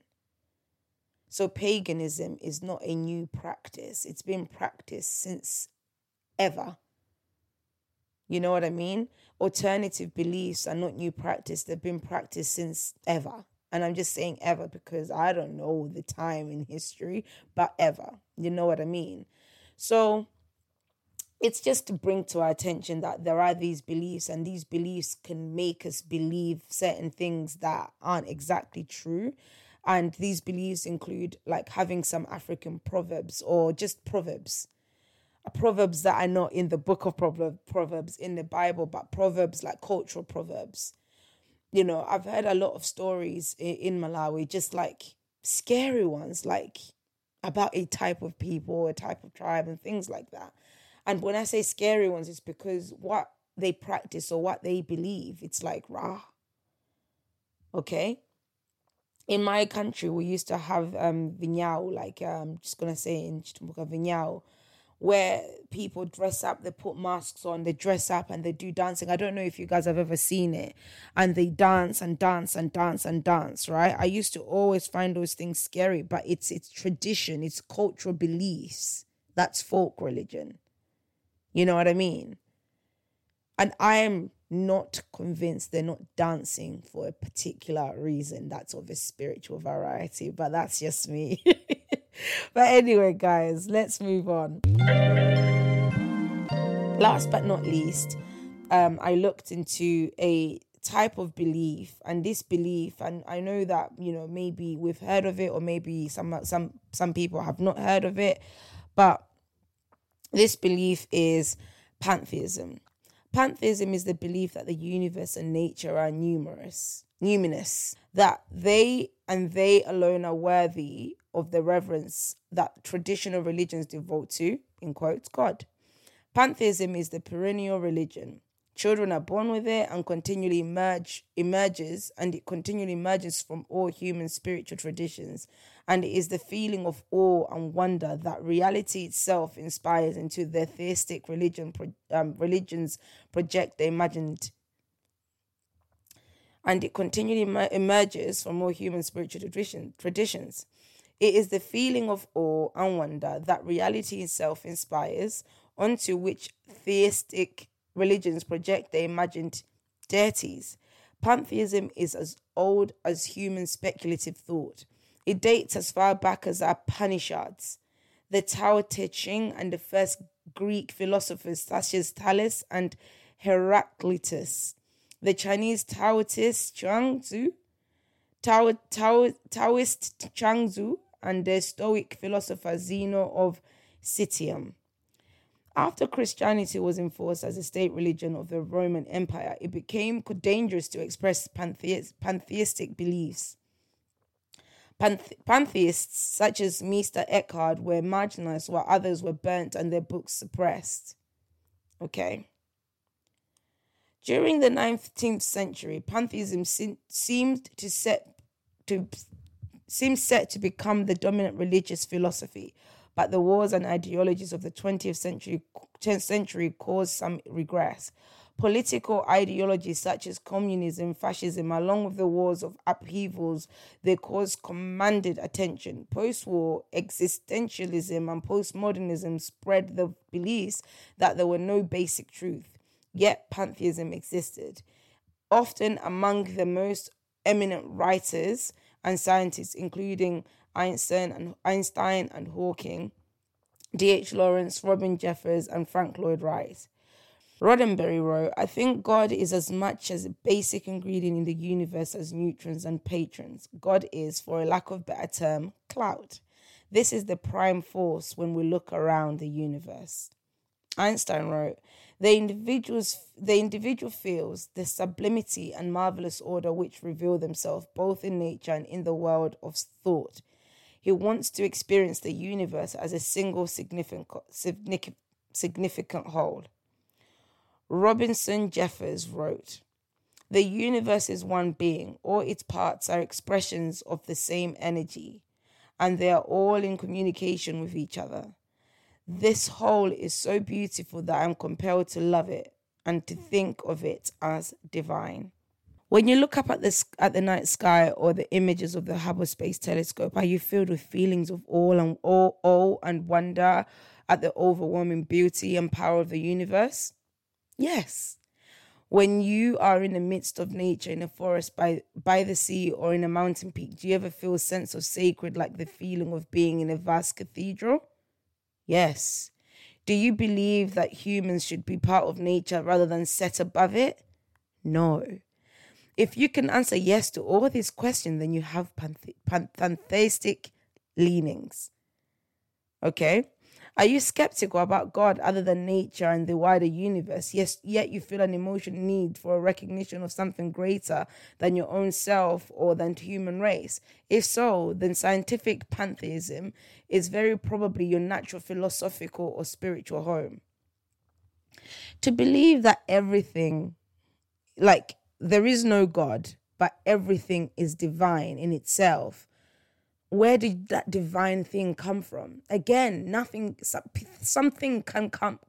So, paganism is not a new practice, it's been practiced since ever. You know what I mean? Alternative beliefs are not new practice, they've been practiced since ever. And I'm just saying ever because I don't know the time in history, but ever. You know what I mean? So, it's just to bring to our attention that there are these beliefs and these beliefs can make us believe certain things that aren't exactly true. And these beliefs include like having some african proverbs or just proverbs. Uh, proverbs that are not in the book of proverbs in the bible but proverbs like cultural proverbs. You know i've heard a lot of stories in malawi just like scary ones like about a type of people a type of tribe and things like that and when I say scary ones, it's because what they practice or what they believe, it's like rah. Okay. In my country, we used to have um vinyao, like I'm um, just gonna say in Chitumbuka vinyao, where people dress up, they put masks on, they dress up and they do dancing. I don't know if you guys have ever seen it. And they dance and dance and dance and dance, right? I used to always find those things scary, but it's it's tradition, it's cultural beliefs. That's folk religion. You know what I mean? And I am not convinced they're not dancing for a particular reason. That's of a spiritual variety, but that's just me. but anyway, guys, let's move on. Last but not least, um, I looked into a type of belief and this belief and i know that you know maybe we've heard of it or maybe some some some people have not heard of it but this belief is pantheism. Pantheism is the belief that the universe and nature are numerous, numinous, that they and they alone are worthy of the reverence that traditional religions devote to, in quotes, God. Pantheism is the perennial religion Children are born with it and continually emerge emerges and it continually emerges from all human spiritual traditions. And it is the feeling of awe and wonder that reality itself inspires into the theistic religion um, religions project the imagined and it continually emerges from all human spiritual tradition, traditions. It is the feeling of awe and wonder that reality itself inspires, onto which theistic religions project their imagined deities. Pantheism is as old as human speculative thought. It dates as far back as our Upanishads, the Tao Te Ching, and the first Greek philosophers such as Thales and Heraclitus. The Chinese Taoist Chuang Tao, Tao, Taoist Chuang and the Stoic philosopher Zeno of Citium. After Christianity was enforced as a state religion of the Roman Empire, it became dangerous to express pantheist, pantheistic beliefs. Panthe- pantheists such as Meister Eckhart were marginalized while others were burnt and their books suppressed. Okay. During the 19th century, pantheism se- seemed to set to seems set to become the dominant religious philosophy, but the wars and ideologies of the 20th century, 10th century caused some regress. Political ideologies such as communism, fascism, along with the wars of upheavals, they caused commanded attention. Post war existentialism and postmodernism spread the beliefs that there were no basic truth, yet pantheism existed. Often among the most eminent writers and scientists, including Einstein and Einstein and Hawking, D.H. Lawrence, Robin Jeffers, and Frank Lloyd Wright. Roddenberry wrote, I think God is as much as a basic ingredient in the universe as neutrons and patrons. God is, for a lack of better term, cloud. This is the prime force when we look around the universe. Einstein wrote, the individual's the individual feels the sublimity and marvelous order which reveal themselves both in nature and in the world of thought. He wants to experience the universe as a single significant significant whole. Robinson Jeffers wrote, The universe is one being, all its parts are expressions of the same energy, and they are all in communication with each other. This whole is so beautiful that I'm compelled to love it and to think of it as divine. When you look up at the, at the night sky or the images of the Hubble Space Telescope, are you filled with feelings of awe and awe, awe and wonder at the overwhelming beauty and power of the universe? Yes. When you are in the midst of nature, in a forest by, by the sea or in a mountain peak, do you ever feel a sense of sacred, like the feeling of being in a vast cathedral? Yes. Do you believe that humans should be part of nature rather than set above it? No. If you can answer yes to all these questions, then you have pantheistic leanings. Okay? Are you skeptical about God other than nature and the wider universe? Yes, yet you feel an emotional need for a recognition of something greater than your own self or than the human race. If so, then scientific pantheism is very probably your natural philosophical or spiritual home. To believe that everything, like there is no God, but everything is divine in itself where did that divine thing come from? Again, nothing, something can come,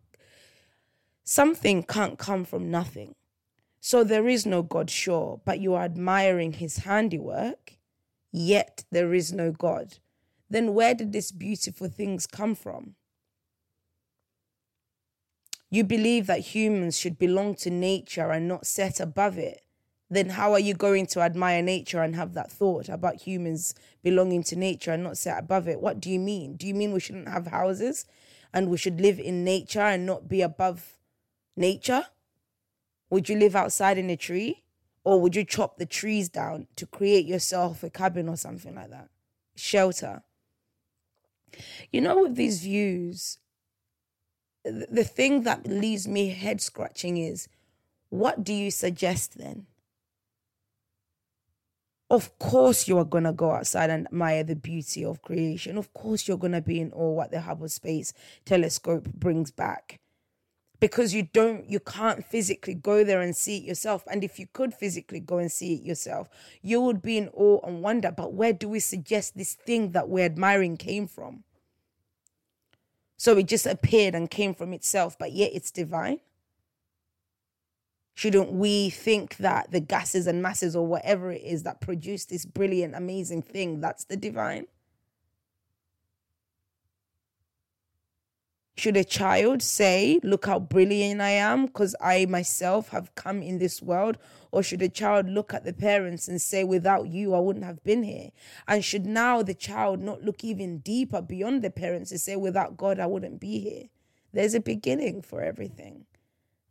something can't come from nothing. So there is no God, sure, but you are admiring his handiwork, yet there is no God. Then where did these beautiful things come from? You believe that humans should belong to nature and not set above it then how are you going to admire nature and have that thought about humans belonging to nature and not set above it? What do you mean? Do you mean we shouldn't have houses and we should live in nature and not be above nature? Would you live outside in a tree? Or would you chop the trees down to create yourself a cabin or something like that? Shelter. You know, with these views, the thing that leaves me head scratching is what do you suggest then? Of course, you are going to go outside and admire the beauty of creation. Of course, you're going to be in awe what the Hubble Space Telescope brings back. Because you don't, you can't physically go there and see it yourself. And if you could physically go and see it yourself, you would be in awe and wonder. But where do we suggest this thing that we're admiring came from? So it just appeared and came from itself, but yet it's divine. Shouldn't we think that the gases and masses or whatever it is that produce this brilliant, amazing thing, that's the divine? Should a child say, Look how brilliant I am because I myself have come in this world? Or should a child look at the parents and say, Without you, I wouldn't have been here? And should now the child not look even deeper beyond the parents and say, Without God, I wouldn't be here? There's a beginning for everything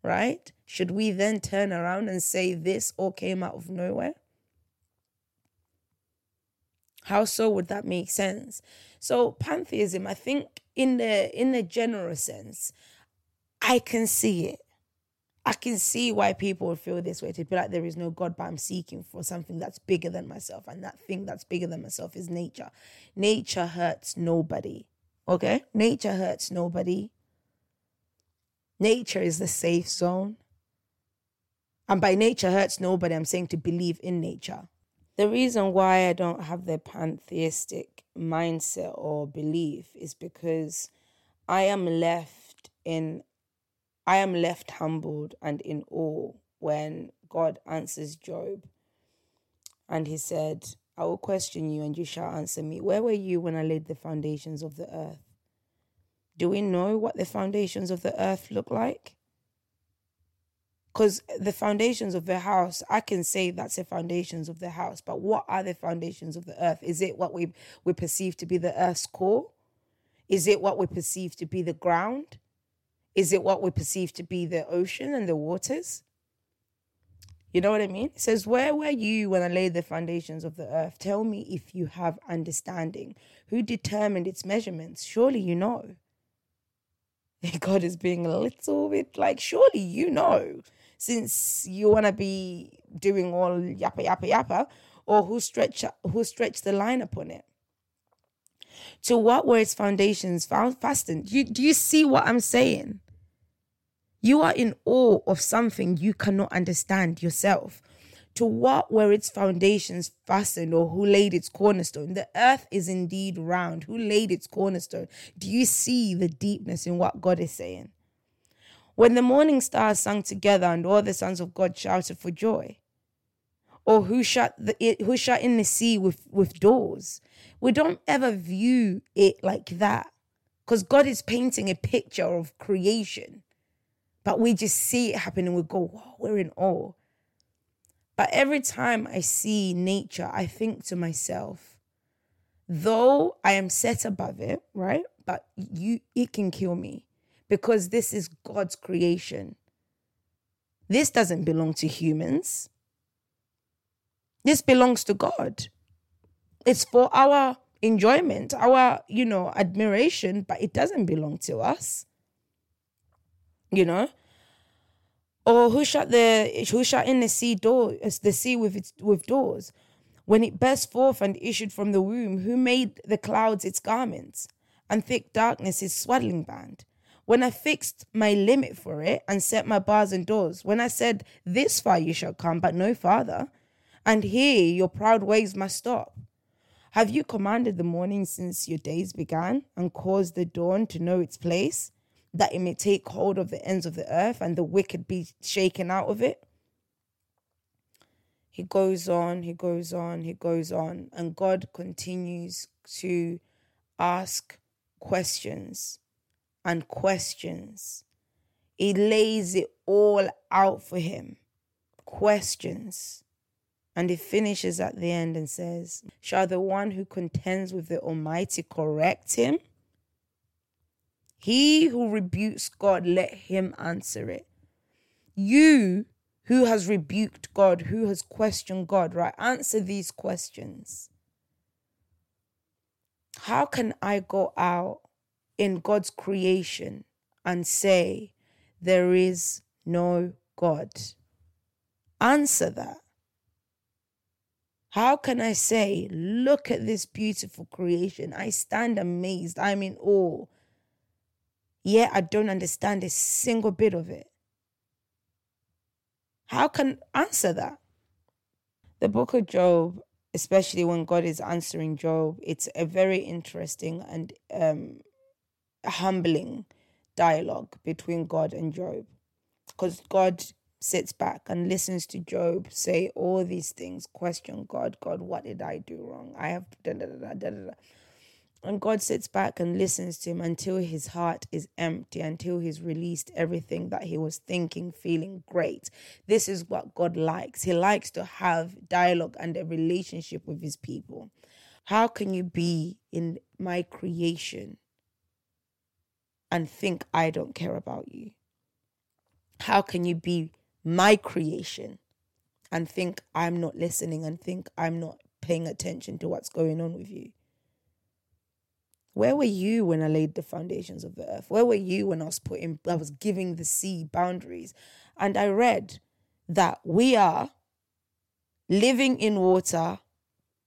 right? Should we then turn around and say this all came out of nowhere? How so would that make sense? So pantheism, I think in the in the general sense, I can see it. I can see why people would feel this way to be like there is no God, but I'm seeking for something that's bigger than myself. And that thing that's bigger than myself is nature. Nature hurts nobody. Okay? Nature hurts nobody. Nature is the safe zone. And by nature hurts nobody, I'm saying to believe in nature. The reason why I don't have the pantheistic mindset or belief is because I am left in I am left humbled and in awe when God answers Job. And he said, I will question you and you shall answer me. Where were you when I laid the foundations of the earth? Do we know what the foundations of the earth look like? Because the foundations of the house, I can say that's the foundations of the house, but what are the foundations of the earth? Is it what we, we perceive to be the earth's core? Is it what we perceive to be the ground? Is it what we perceive to be the ocean and the waters? You know what I mean? It says, Where were you when I laid the foundations of the earth? Tell me if you have understanding. Who determined its measurements? Surely you know. God is being a little bit like, Surely you know since you want to be doing all yappa yappa yappa, or who stretch who stretch the line upon it? To what were its foundations found fastened? You, do you see what I'm saying? You are in awe of something you cannot understand yourself. To what were its foundations fastened, or who laid its cornerstone? The earth is indeed round. Who laid its cornerstone? Do you see the deepness in what God is saying? When the morning stars sang together and all the sons of God shouted for joy. Or who shut the who shut in the sea with, with doors. We don't ever view it like that. Because God is painting a picture of creation. But we just see it happen and we go, wow, we're in awe. But every time I see nature, I think to myself, though I am set above it, right? But you it can kill me because this is God's creation. This doesn't belong to humans. This belongs to God. It's for our enjoyment, our, you know, admiration, but it doesn't belong to us. You know? Or who shut the who shut in the sea door the sea with its with doors? When it burst forth and issued from the womb, who made the clouds its garments, and thick darkness its swaddling band? when I fixed my limit for it and set my bars and doors, when I said, This far you shall come, but no farther, and here your proud ways must stop. Have you commanded the morning since your days began, and caused the dawn to know its place, that it may take hold of the ends of the earth and the wicked be shaken out of it? He goes on, he goes on, he goes on, and God continues to ask questions and questions. He lays it all out for him. Questions. And he finishes at the end and says, Shall the one who contends with the Almighty correct him? He who rebukes God, let him answer it. You who has rebuked God, who has questioned God, right? Answer these questions. How can I go out in God's creation and say, There is no God? Answer that. How can I say, Look at this beautiful creation? I stand amazed. I'm in awe. Yet I don't understand a single bit of it. How can answer that? The book of Job, especially when God is answering Job, it's a very interesting and um, humbling dialogue between God and Job. Because God sits back and listens to Job say all these things, question God, God, what did I do wrong? I have da da da da da da. And God sits back and listens to him until his heart is empty, until he's released everything that he was thinking, feeling great. This is what God likes. He likes to have dialogue and a relationship with his people. How can you be in my creation and think I don't care about you? How can you be my creation and think I'm not listening and think I'm not paying attention to what's going on with you? Where were you when I laid the foundations of the earth? Where were you when I was putting I was giving the sea boundaries? And I read that we are living in water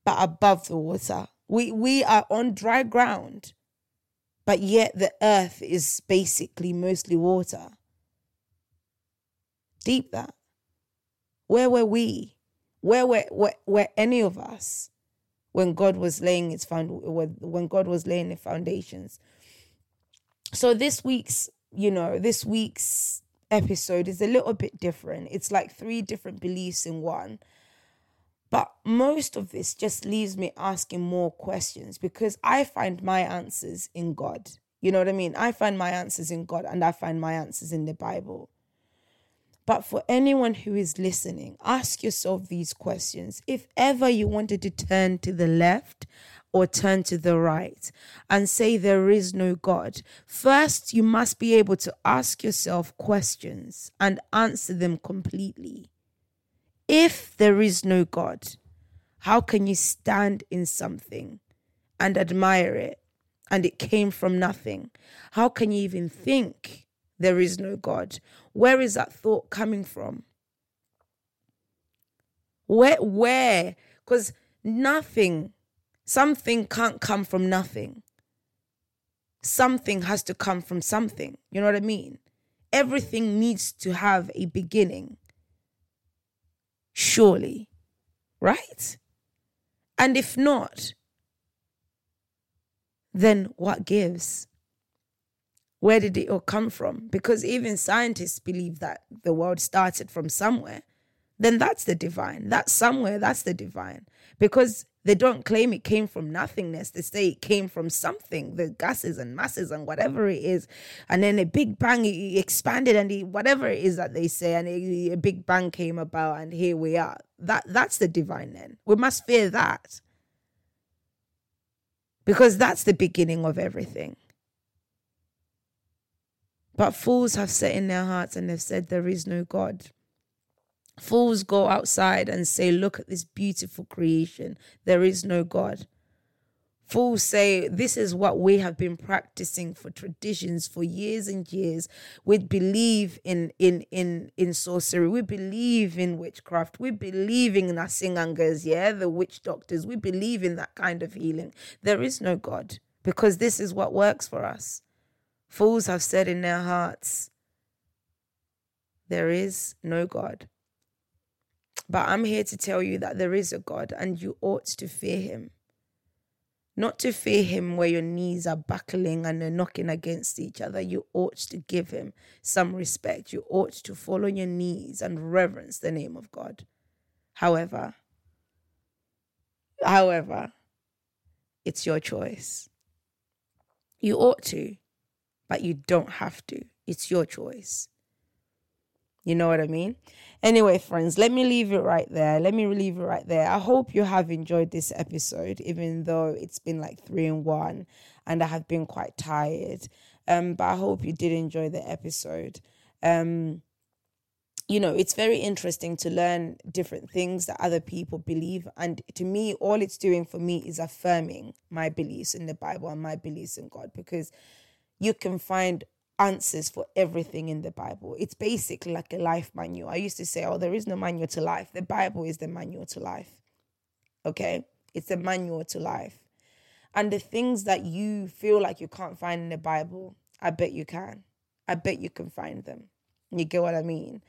but above the water. We we are on dry ground but yet the earth is basically mostly water. Deep that. Where were we Where were, were, were any of us when God was laying its found when God was laying the foundations? So this week's, you know, this week's episode is a little bit different. It's like three different beliefs in one. But most of this just leaves me asking more questions because I find my answers in God. You know what I mean? I find my answers in God and I find my answers in the Bible. But for anyone who is listening, ask yourself these questions. If ever you wanted to turn to the left or turn to the right and say there is no God, first you must be able to ask yourself questions and answer them completely. If there is no God, how can you stand in something and admire it and it came from nothing? How can you even think there is no God? Where is that thought coming from? Where, where? Because nothing, something can't come from nothing. Something has to come from something. You know what I mean? Everything needs to have a beginning surely, right? And if not, then what gives? Where did it all come from? Because even scientists believe that the world started from somewhere. Then that's the divine. That's somewhere, that's the divine. Because they don't claim it came from nothingness. They say it came from something, the gases and masses and whatever it is. And then a big bang it expanded and it, whatever it is that they say, and a, a big bang came about, and here we are. That that's the divine then. We must fear that. Because that's the beginning of everything. But fools have set in their hearts and they've said there is no God. Fools go outside and say, Look at this beautiful creation. There is no God. Fools say, This is what we have been practicing for traditions for years and years. We believe in in in in sorcery. We believe in witchcraft. We believe in Nasingangers, yeah, the witch doctors. We believe in that kind of healing. There is no God because this is what works for us. Fools have said in their hearts, There is no God. But I'm here to tell you that there is a God and you ought to fear him. Not to fear him where your knees are buckling and they're knocking against each other. You ought to give him some respect. You ought to fall on your knees and reverence the name of God. However, however, it's your choice. You ought to, but you don't have to. It's your choice. You know what I mean? Anyway, friends, let me leave it right there. Let me leave it right there. I hope you have enjoyed this episode, even though it's been like three and one and I have been quite tired. Um, but I hope you did enjoy the episode. Um, you know, it's very interesting to learn different things that other people believe. And to me, all it's doing for me is affirming my beliefs in the Bible and my beliefs in God because you can find answers for everything in the Bible. It's basically like a life manual. I used to say, oh, there is no manual to life. The Bible is the manual to life. Okay? It's the manual to life. And the things that you feel like you can't find in the Bible, I bet you can. I bet you can find them. You get what I mean?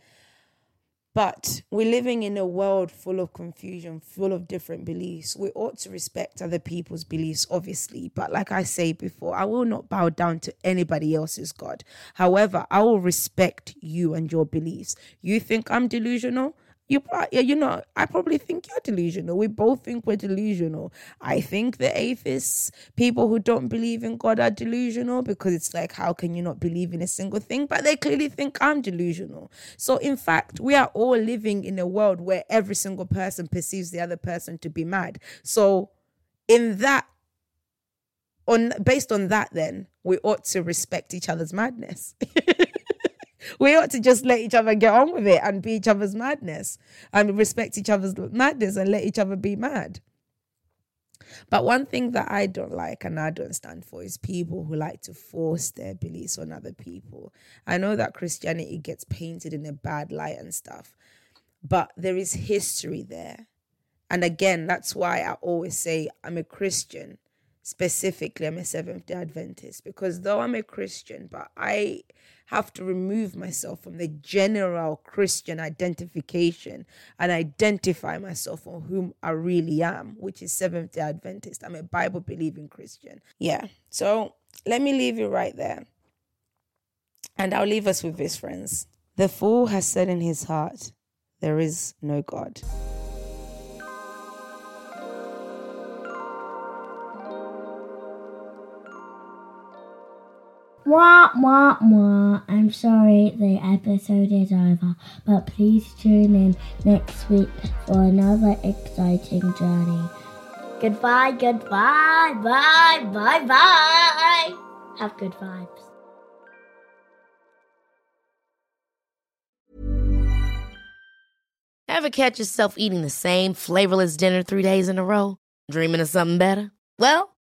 But we're living in a world full of confusion, full of different beliefs. We ought to respect other people's beliefs, obviously. But like I say before, I will not bow down to anybody else's God. However, I will respect you and your beliefs. You think I'm delusional? You you know i probably think you're delusional. We both think we're delusional. I think the atheists people who don't believe in god are delusional because it's like how can you not believe in a single thing? But they clearly think i'm delusional. So in fact we are all living in a world where every single person perceives the other person to be mad. So in that on based on that then we ought to respect each other's madness we ought to just let each other get on with it and be each other's madness and respect each other's madness and let each other be mad. But one thing that I don't like and I don't stand for is people who like to force their beliefs on other people. I know that Christianity gets painted in a bad light and stuff, but there is history there. And again, that's why I always say I'm a Christian specifically I'm a Seventh day Adventist because though I'm a Christian, but I have to remove myself from the general Christian identification and identify myself on whom I really am, which is Seventh day Adventist. I'm a Bible believing Christian. Yeah. So let me leave you right there. And I'll leave us with this, friends. The fool has said in his heart, There is no God. Wah, wah, wah. I'm sorry the episode is over, but please tune in next week for another exciting journey. Goodbye, goodbye, bye, bye, bye. Have good vibes. Ever catch yourself eating the same flavorless dinner three days in a row? Dreaming of something better? Well,